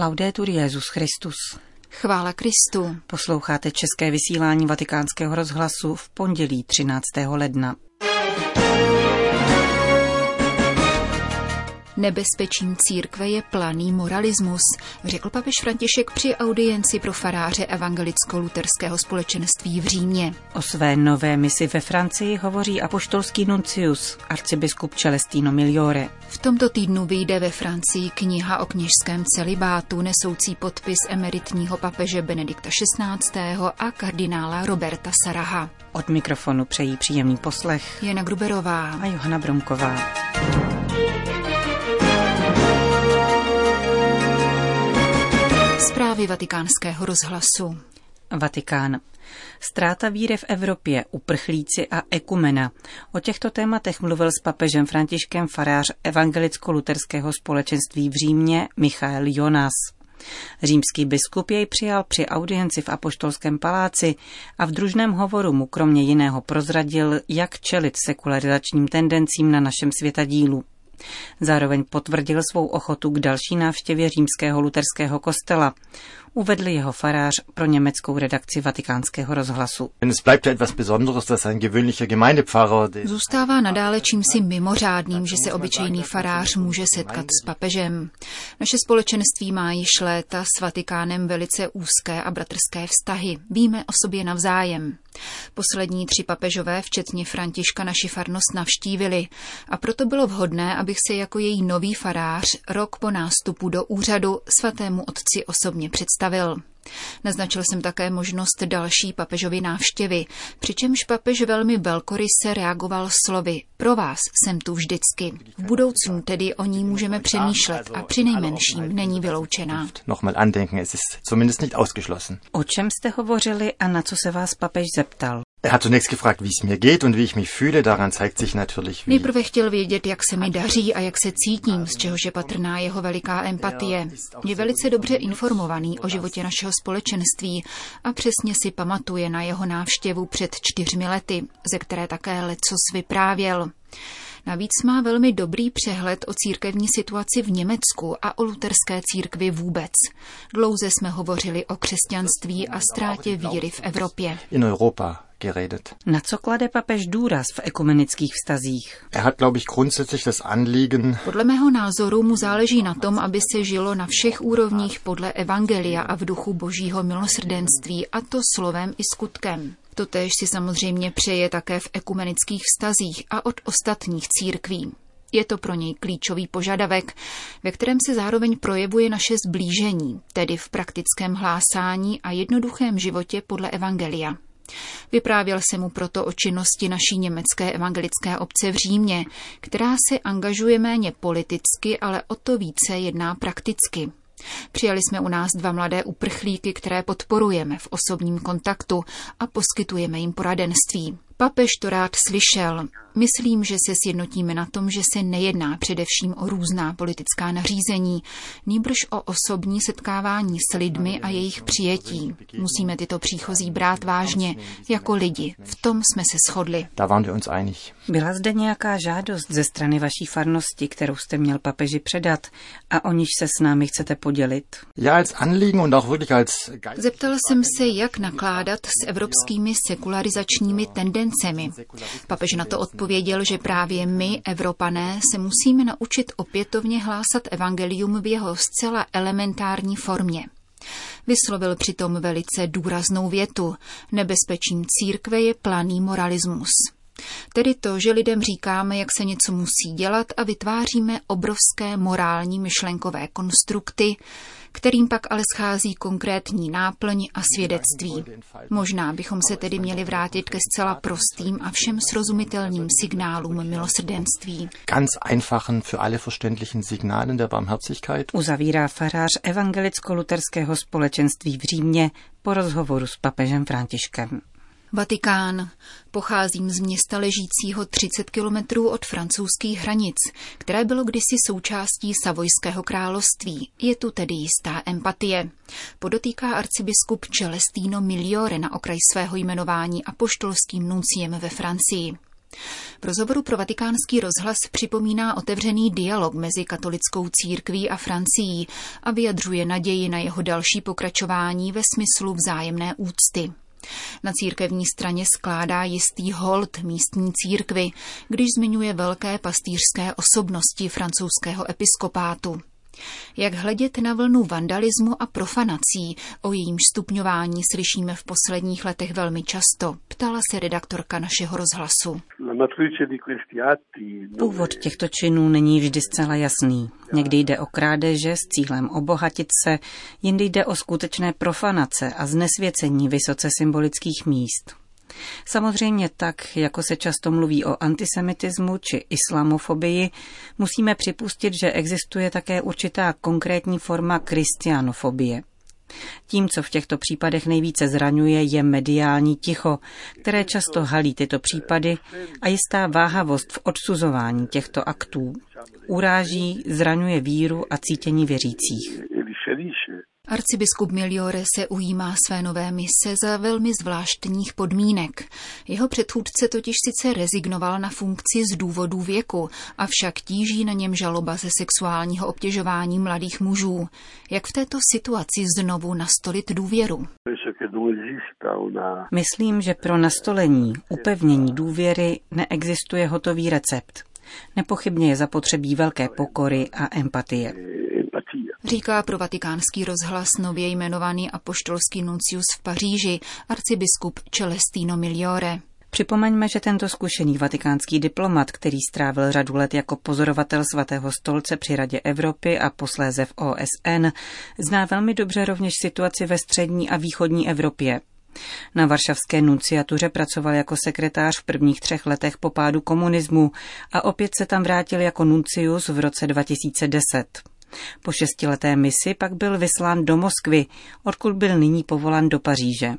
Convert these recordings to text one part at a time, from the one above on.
Laudetur Jezus Christus. Chvála Kristu. Posloucháte české vysílání Vatikánského rozhlasu v pondělí 13. ledna. Nebezpečím církve je planý moralismus, řekl papež František při audienci pro faráře evangelicko-luterského společenství v Římě. O své nové misi ve Francii hovoří apoštolský nuncius, arcibiskup Celestino Miliore. V tomto týdnu vyjde ve Francii kniha o kněžském celibátu nesoucí podpis emeritního papeže Benedikta XVI. a kardinála Roberta Saraha. Od mikrofonu přejí příjemný poslech Jana Gruberová a Johana Bromková. Zprávy vatikánského rozhlasu. Vatikán. Ztráta víry v Evropě, uprchlíci a ekumena. O těchto tématech mluvil s papežem Františkem farář evangelicko-luterského společenství v Římě Michael Jonas. Římský biskup jej přijal při audienci v Apoštolském paláci a v družném hovoru mu kromě jiného prozradil, jak čelit sekularizačním tendencím na našem světadílu. Zároveň potvrdil svou ochotu k další návštěvě římského luterského kostela. Uvedl jeho farář pro německou redakci vatikánského rozhlasu. Zůstává nadále čímsi mimořádným, že se obyčejný farář může setkat s papežem. Naše společenství má již léta s Vatikánem velice úzké a bratrské vztahy. Víme o sobě navzájem. Poslední tři papežové, včetně Františka, naši farnost navštívili a proto bylo vhodné, abych se jako její nový farář rok po nástupu do úřadu svatému otci osobně představil. Naznačil jsem také možnost další papežovy návštěvy, přičemž papež velmi velkoryse reagoval slovy Pro vás jsem tu vždycky. V budoucnu tedy o ní můžeme přemýšlet a při nejmenším není vyloučená. O čem jste hovořili a na co se vás papež zeptal? Er hat zunächst gefragt, wie es mir geht und wie ich mich fühle. Daran zeigt sich natürlich, wie... Nejprve chtěl vědět, jak se mi daří a jak se cítím, z čehož je patrná jeho veliká empatie. Je velice dobře informovaný o životě našeho společenství a přesně si pamatuje na jeho návštěvu před čtyřmi lety, ze které také lecos vyprávěl. Navíc má velmi dobrý přehled o církevní situaci v Německu a o luterské církvi vůbec. Dlouze jsme hovořili o křesťanství a ztrátě víry v Evropě. In Europa geredet. Na co klade papež důraz v ekumenických vztazích? Er hat, glaube ich, grundsätzlich das Anliegen, Podle mého názoru mu záleží na tom, aby se žilo na všech úrovních podle evangelia a v duchu božího milosrdenství, a to slovem i skutkem. Totéž si samozřejmě přeje také v ekumenických vztazích a od ostatních církví. Je to pro něj klíčový požadavek, ve kterém se zároveň projevuje naše zblížení, tedy v praktickém hlásání a jednoduchém životě podle Evangelia. Vyprávěl se mu proto o činnosti naší německé evangelické obce v Římě, která se angažuje méně politicky, ale o to více jedná prakticky. Přijali jsme u nás dva mladé uprchlíky, které podporujeme v osobním kontaktu a poskytujeme jim poradenství. Papež to rád slyšel. Myslím, že se sjednotíme na tom, že se nejedná především o různá politická nařízení, nýbrž o osobní setkávání s lidmi a jejich přijetí. Musíme tyto příchozí brát vážně, jako lidi. V tom jsme se shodli. da waren wir uns einig. Byla zde nějaká žádost ze strany vaší farnosti, kterou jste měl papeži předat a o níž se s námi chcete podělit? Ja, als Anliegen und auch wirklich als Geist Zeptal jsem se, jak nakládat s evropskými sekularizačními tendencemi. Papež na to odpověděl, že právě my, Evropané, se musíme naučit opětovně hlásat evangelium v jeho zcela elementární formě. Vyslovil přitom velice důraznou větu. Nebezpečím církve je planý moralismus. Tedy to, že lidem říkáme, jak se něco musí dělat a vytváříme obrovské morální myšlenkové konstrukty, kterým pak ale schází konkrétní náplň a svědectví. Možná bychom se tedy měli vrátit ke zcela prostým a všem srozumitelným signálům milosrdenství. ganz einfachen, für alle verständlichen Signalen der Barmherzigkeit. Uzavírá farář evangelicko-luterského společenství v Římě po rozhovoru s papežem Františkem. Vatikán. Pocházím z města ležícího 30 kilometrů od francouzských hranic, které bylo kdysi součástí Savojského království. Je tu tedy jistá empatie. Podotýká arcibiskup Celestino Miliore na okraj svého jmenování apoštolským nunciem ve Francii. V rozhovoru pro vatikánský rozhlas připomíná otevřený dialog mezi katolickou církví a Francií a vyjadřuje naději na jeho další pokračování ve smyslu vzájemné úcty. Na církevní straně skládá jistý hold místní církvy, když zmiňuje velké pastýřské osobnosti francouzského episkopátu. Jak hledět na vlnu vandalismu a profanací, o jejím stupňování slyšíme v posledních letech velmi často, ptala se redaktorka našeho rozhlasu. Původ těchto činů není vždy zcela jasný. Někdy jde o krádeže s cílem obohatit se, jindy jde o skutečné profanace a znesvěcení vysoce symbolických míst. Samozřejmě tak, jako se často mluví o antisemitismu či islamofobii, musíme připustit, že existuje také určitá konkrétní forma kristianofobie. Tím, co v těchto případech nejvíce zraňuje, je mediální ticho, které často halí tyto případy a jistá váhavost v odsuzování těchto aktů. Uráží, zraňuje víru a cítění věřících. Arcibiskup Miliore se ujímá své nové mise za velmi zvláštních podmínek. Jeho předchůdce totiž sice rezignoval na funkci z důvodu věku, avšak tíží na něm žaloba ze sexuálního obtěžování mladých mužů. Jak v této situaci znovu nastolit důvěru? Myslím, že pro nastolení, upevnění důvěry neexistuje hotový recept. Nepochybně je zapotřebí velké pokory a empatie říká pro vatikánský rozhlas nově jmenovaný apoštolský nuncius v Paříži, arcibiskup Celestino Miliore. Připomeňme, že tento zkušený vatikánský diplomat, který strávil řadu let jako pozorovatel svatého stolce při Radě Evropy a posléze v OSN, zná velmi dobře rovněž situaci ve střední a východní Evropě. Na varšavské nunciatuře pracoval jako sekretář v prvních třech letech po pádu komunismu a opět se tam vrátil jako nuncius v roce 2010. Po šestileté misi pak byl vyslán do Moskvy, odkud byl nyní povolán do Paříže.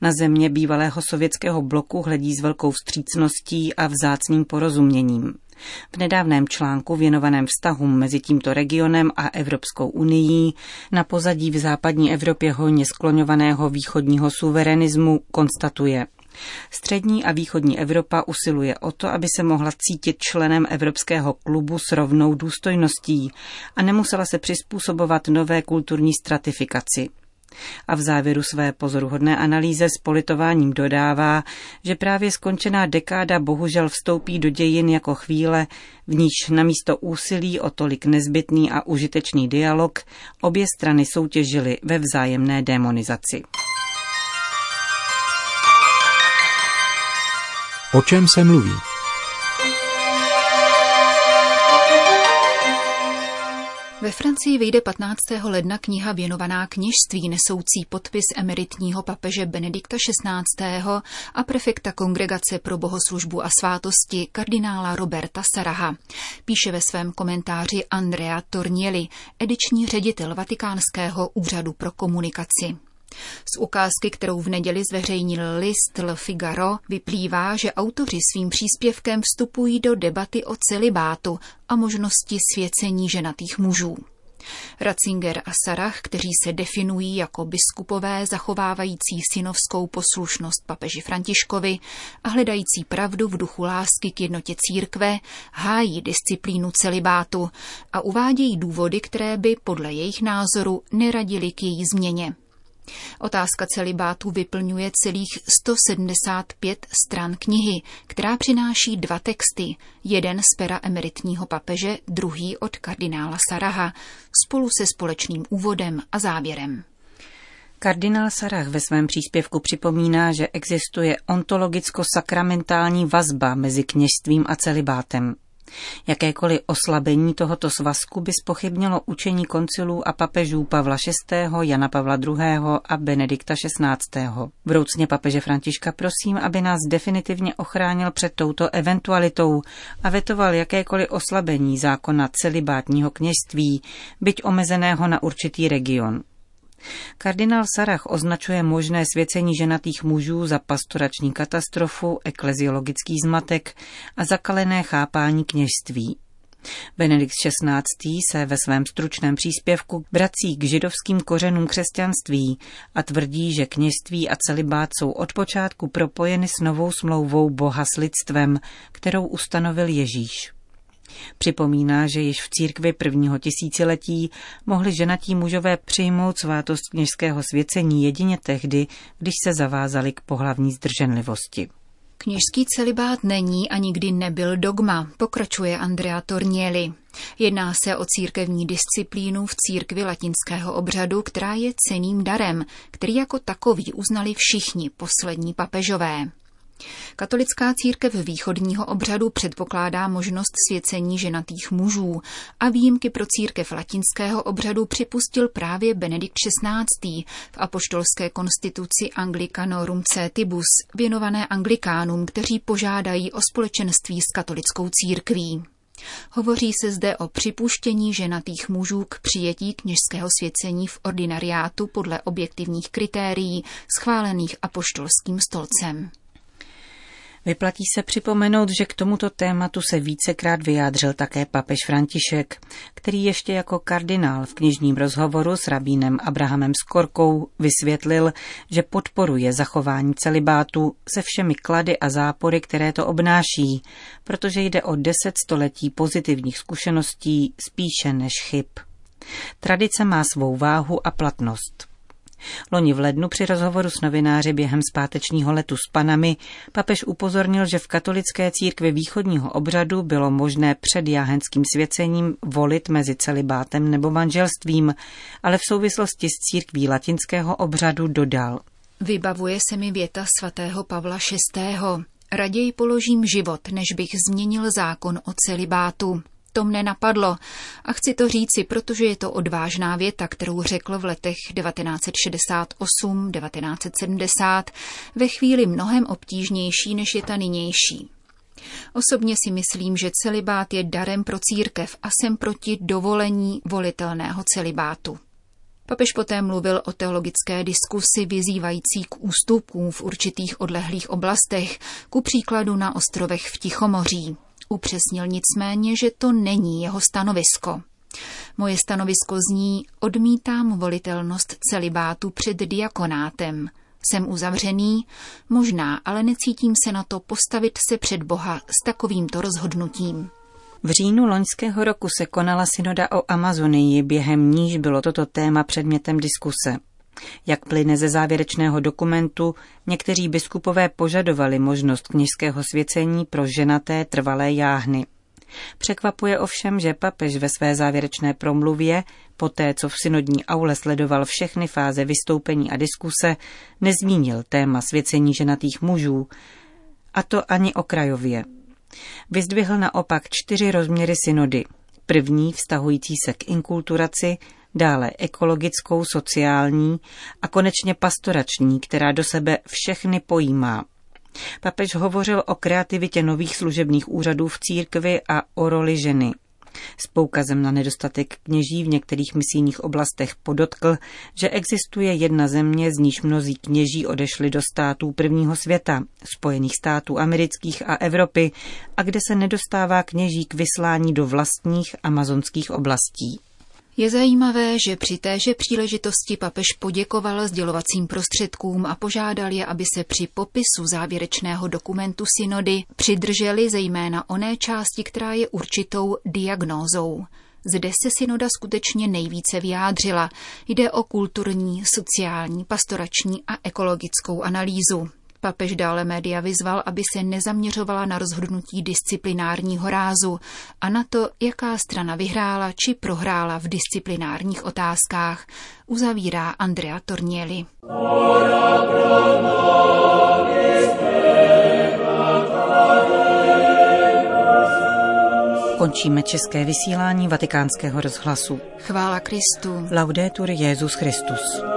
Na země bývalého sovětského bloku hledí s velkou vstřícností a vzácným porozuměním. V nedávném článku věnovaném vztahům mezi tímto regionem a Evropskou unii na pozadí v západní Evropě hojně skloňovaného východního suverenismu konstatuje – Střední a východní Evropa usiluje o to, aby se mohla cítit členem Evropského klubu s rovnou důstojností a nemusela se přizpůsobovat nové kulturní stratifikaci. A v závěru své pozoruhodné analýze s politováním dodává, že právě skončená dekáda bohužel vstoupí do dějin jako chvíle, v níž namísto úsilí o tolik nezbytný a užitečný dialog obě strany soutěžily ve vzájemné demonizaci. O čem se mluví? Ve Francii vyjde 15. ledna kniha věnovaná kněžství nesoucí podpis emeritního papeže Benedikta XVI. a prefekta Kongregace pro bohoslužbu a svátosti kardinála Roberta Saraha. Píše ve svém komentáři Andrea Tornieli, ediční ředitel Vatikánského úřadu pro komunikaci. Z ukázky, kterou v neděli zveřejnil list Le Figaro, vyplývá, že autoři svým příspěvkem vstupují do debaty o celibátu a možnosti svěcení ženatých mužů. Ratzinger a Sarah, kteří se definují jako biskupové zachovávající synovskou poslušnost papeži Františkovi a hledající pravdu v duchu lásky k jednotě církve, hájí disciplínu celibátu a uvádějí důvody, které by podle jejich názoru neradili k její změně. Otázka celibátu vyplňuje celých 175 stran knihy, která přináší dva texty, jeden z pera emeritního papeže, druhý od kardinála Saraha, spolu se společným úvodem a závěrem. Kardinál Sarah ve svém příspěvku připomíná, že existuje ontologicko-sakramentální vazba mezi kněžstvím a celibátem. Jakékoliv oslabení tohoto svazku by spochybnilo učení koncilů a papežů Pavla VI., Jana Pavla II. a Benedikta XVI. Vroucně papeže Františka prosím, aby nás definitivně ochránil před touto eventualitou a vetoval jakékoliv oslabení zákona celibátního kněžství, byť omezeného na určitý region. Kardinál Sarach označuje možné svěcení ženatých mužů za pastorační katastrofu, ekleziologický zmatek a zakalené chápání kněžství. Benedikt XVI. se ve svém stručném příspěvku vrací k židovským kořenům křesťanství a tvrdí, že kněžství a celibát jsou od počátku propojeny s novou smlouvou Boha s lidstvem, kterou ustanovil Ježíš. Připomíná, že již v církvi prvního tisíciletí mohli ženatí mužové přijmout svátost kněžského svěcení jedině tehdy, když se zavázali k pohlavní zdrženlivosti. Kněžský celibát není a nikdy nebyl dogma, pokračuje Andrea Tornieli. Jedná se o církevní disciplínu v církvi latinského obřadu, která je ceným darem, který jako takový uznali všichni poslední papežové. Katolická církev východního obřadu předpokládá možnost svěcení ženatých mužů a výjimky pro církev latinského obřadu připustil právě Benedikt XVI. v apoštolské konstituci Anglicanorum Cetibus, věnované anglikánům, kteří požádají o společenství s katolickou církví. Hovoří se zde o připuštění ženatých mužů k přijetí kněžského svěcení v ordinariátu podle objektivních kritérií schválených apoštolským stolcem. Vyplatí se připomenout, že k tomuto tématu se vícekrát vyjádřil také papež František, který ještě jako kardinál v knižním rozhovoru s rabínem Abrahamem Skorkou vysvětlil, že podporuje zachování celibátu se všemi klady a zápory, které to obnáší, protože jde o deset století pozitivních zkušeností spíše než chyb. Tradice má svou váhu a platnost. Loni v lednu při rozhovoru s novináři během zpátečního letu s Panami papež upozornil, že v katolické církvi východního obřadu bylo možné před jáhenským svěcením volit mezi celibátem nebo manželstvím, ale v souvislosti s církví latinského obřadu dodal. Vybavuje se mi věta svatého Pavla VI. Raději položím život, než bych změnil zákon o celibátu to mne napadlo. A chci to říci, protože je to odvážná věta, kterou řekl v letech 1968-1970, ve chvíli mnohem obtížnější, než je ta nynější. Osobně si myslím, že celibát je darem pro církev a jsem proti dovolení volitelného celibátu. Papež poté mluvil o teologické diskusi vyzývající k ústupům v určitých odlehlých oblastech, ku příkladu na ostrovech v Tichomoří. Upřesnil nicméně, že to není jeho stanovisko. Moje stanovisko zní, odmítám volitelnost celibátu před diakonátem. Jsem uzavřený, možná, ale necítím se na to postavit se před Boha s takovýmto rozhodnutím. V říjnu loňského roku se konala synoda o Amazonii, během níž bylo toto téma předmětem diskuse. Jak plyne ze závěrečného dokumentu, někteří biskupové požadovali možnost kněžského svěcení pro ženaté trvalé jáhny. Překvapuje ovšem, že papež ve své závěrečné promluvě, poté co v synodní aule sledoval všechny fáze vystoupení a diskuse, nezmínil téma svěcení ženatých mužů, a to ani okrajově. Vyzdvihl naopak čtyři rozměry synody. První vztahující se k inkulturaci, dále ekologickou, sociální a konečně pastorační, která do sebe všechny pojímá. Papež hovořil o kreativitě nových služebních úřadů v církvi a o roli ženy. S poukazem na nedostatek kněží v některých misijních oblastech podotkl, že existuje jedna země, z níž mnozí kněží odešli do států prvního světa, Spojených států amerických a Evropy, a kde se nedostává kněží k vyslání do vlastních amazonských oblastí. Je zajímavé, že při téže příležitosti papež poděkoval sdělovacím prostředkům a požádal je, aby se při popisu závěrečného dokumentu synody přidrželi zejména oné části, která je určitou diagnózou. Zde se synoda skutečně nejvíce vyjádřila. Jde o kulturní, sociální, pastorační a ekologickou analýzu. Papež dále média vyzval, aby se nezaměřovala na rozhodnutí disciplinárního rázu a na to, jaká strana vyhrála či prohrála v disciplinárních otázkách, uzavírá Andrea Tornieli. Končíme české vysílání vatikánského rozhlasu. Chvála Kristu. Laudetur Jezus Christus.